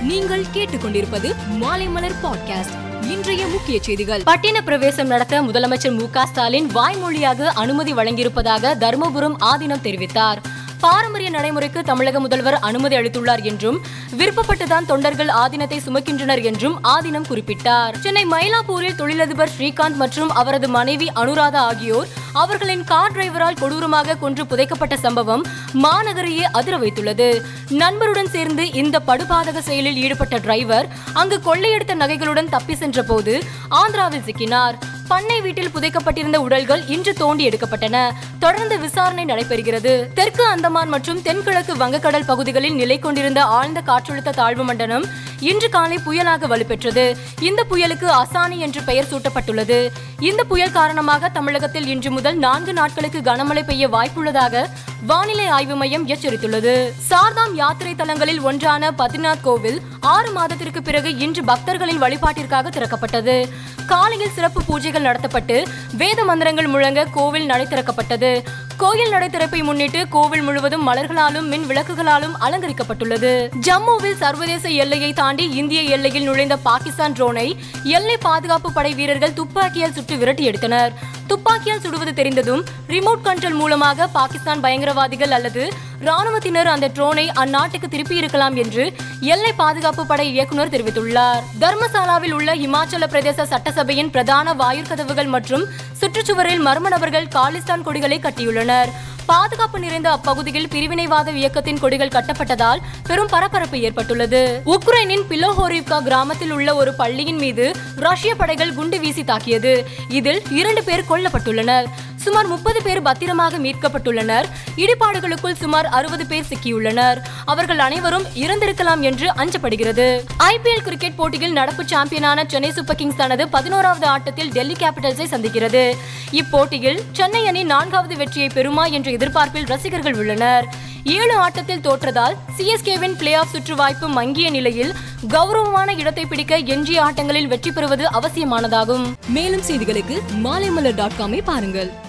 நீங்கள் கேட்டுக்கொண்டிருப்பது மாலைமலர் பாட்காஸ்ட் இன்றைய முக்கிய செய்திகள். பட்டின பிரவேசம் நடத்த முதலமைச்சர் மு ஸ்டாலின் வாய்மொழியாக அனுமதி வழங்கியிருப்பதாக தருமபுரம் ஆதீனம் தெரிவித்தார். பாரம்பரிய நடைமுறைக்கு தமிழக முதல்வர் அனுமதி அளித்துள்ளார் என்றும் விருப்பப்பட்டுதான் தொண்டர்கள் ஆதீனத்தை சுமக்கின்றனர் என்றும் ஆதீனம் குறிப்பிட்டார். சென்னை மயிலாப்பூரில் தொழிலதிபர் ஸ்ரீகாந்த் மற்றும் அவரது மனைவி அனுராதா ஆகியோர் அவர்களின் கார் டிரைவரால் கொடூரமாக கொன்று புதைக்கப்பட்ட சம்பவம் மாநகரையே அதிர வைத்துள்ளது. நண்பருடன் சேர்ந்து இந்த படுபாதக செயலில் ஈடுபட்ட டிரைவர் அங்கு கொள்ளையெடுத்த நகைகளுடன் தப்பி சென்ற போது ஆந்திராவில் சிக்கினார். பண்ணை வீட்டில் புதைக்கப்பட்டிருந்த உடல்கள் இன்று தோண்டி எடுக்கப்பட்டன. தொடர்ந்து விசாரணை நடைபெறுகிறது. தெற்கு அந்தமான் மற்றும் தென்கிழக்கு வங்கக்கடல் பகுதிகளில் நிலை கொண்டிருந்த ஆழ்ந்த காற்றழுத்த தாழ்வு மண்டலம் இன்று காலை புயலாக வலுப்பெற்றது. இந்த புயலுக்கு அசானி என்று பெயர் சூட்டப்பட்டுள்ளது. இந்த புயல் காரணமாக தமிழகத்தில் இன்று முதல் நான்கு நாட்களுக்கு கனமழை பெய்ய வாய்ப்புள்ளதாக வானிலை ஆய்வு மையம் எச்சரித்துள்ளது. சார்தாம் யாத்திரை தலங்களில் ஒன்றான பத்ரிநாத் கோவில் ஆறு மாதத்திற்கு பிறகு இன்று பக்தர்களின் வழிபாட்டிற்காக திறக்கப்பட்டது. காலையில் சிறப்பு பூஜைகள் நடத்தப்பட்டு வேத மந்திரங்கள் முழங்க கோவில் நடை திறக்கப்பட்டது. கோயில் நடை திறப்பை முன்னிட்டு கோவில் முழுவதும் மலர்களாலும் மின் விளக்குகளாலும் அலங்கரிக்கப்பட்டுள்ளது. ஜம்முவில் சர்வதேச எல்லையை தாண்டி இந்திய எல்லையில் நுழைந்த பாகிஸ்தான் ட்ரோனை எல்லை பாதுகாப்பு படை வீரர்கள் துப்பாக்கியால் சுட்டு விரட்டி எடுத்தனர். துப்பாக்கியால் சுடுவது தெரிந்ததும் ரிமோட் கண்ட்ரோல் மூலமாக பாகிஸ்தான் பயங்கரவாதிகள் அல்லது ராணுவத்தினர் அந்த ட்ரோனை அந்நாட்டுக்கு திருப்பி இருக்கலாம் என்று எல்லை பாதுகாப்பு படை இயக்குனர் தெரிவித்துள்ளார். தர்மசாலாவில் உள்ள இமாச்சல பிரதேச சட்டசபையின் பிரதான வாயுக்கதவுகள் மற்றும் சுற்றுச்சுவரில் மர்ம நபர்கள் காலிஸ்தான் கொடிகளை கட்டியுள்ளனர். பாதுகாப்பு நிறைந்த அப்பகுதியில் பிரிவினைவாத இயக்கத்தின் கொடிகள் கட்டப்பட்டதால் பெரும் பரபரப்பு ஏற்பட்டுள்ளது. உக்ரைனின் பிலோஹோரிவ்கா கிராமத்தில் உள்ள ஒரு பள்ளியின் மீது ரஷ்ய படைகள் குண்டு வீசி தாக்கியது. இதில் இரண்டு பேர் கொல்லப்பட்டுள்ளனர். சுமார் முப்பது பேர் பத்திரமாக மீட்கப்பட்டுள்ளனர். இடிபாடுகளுக்குள் சுமார் அறுபது பேர் சிக்கியுள்ளனர். அவர்கள் அனைவரும் இறந்திருக்கலாம் என்று அஞ்சப்படுகிறது. ஐபிஎல் கிரிக்கெட் போட்டியில் நடப்பு சாம்பியனான சென்னை சூப்பர் கிங்ஸ் தனது பதினோராவது ஆட்டத்தில் டெல்லி கேபிட்டல்ஸை சந்திக்கிறது. இப்போட்டியில் சென்னை அணி நான்காவது வெற்றியை பெறுமா என்ற எதிர்பார்ப்பில் ரசிகர்கள் உள்ளனர். ஏழு ஆட்டத்தில் தோற்றதால் சிஎஸ்கேவின் பிளே ஆஃப் சுற்று வாய்ப்பு மங்கிய நிலையில் கௌரவமான இடத்தை பிடிக்க எஞ்சிய ஆட்டங்களில் வெற்றி பெறுவது அவசியமானதாகும். மேலும் செய்திகளுக்கு மாலைமலர் டாட் காமை பாருங்கள்.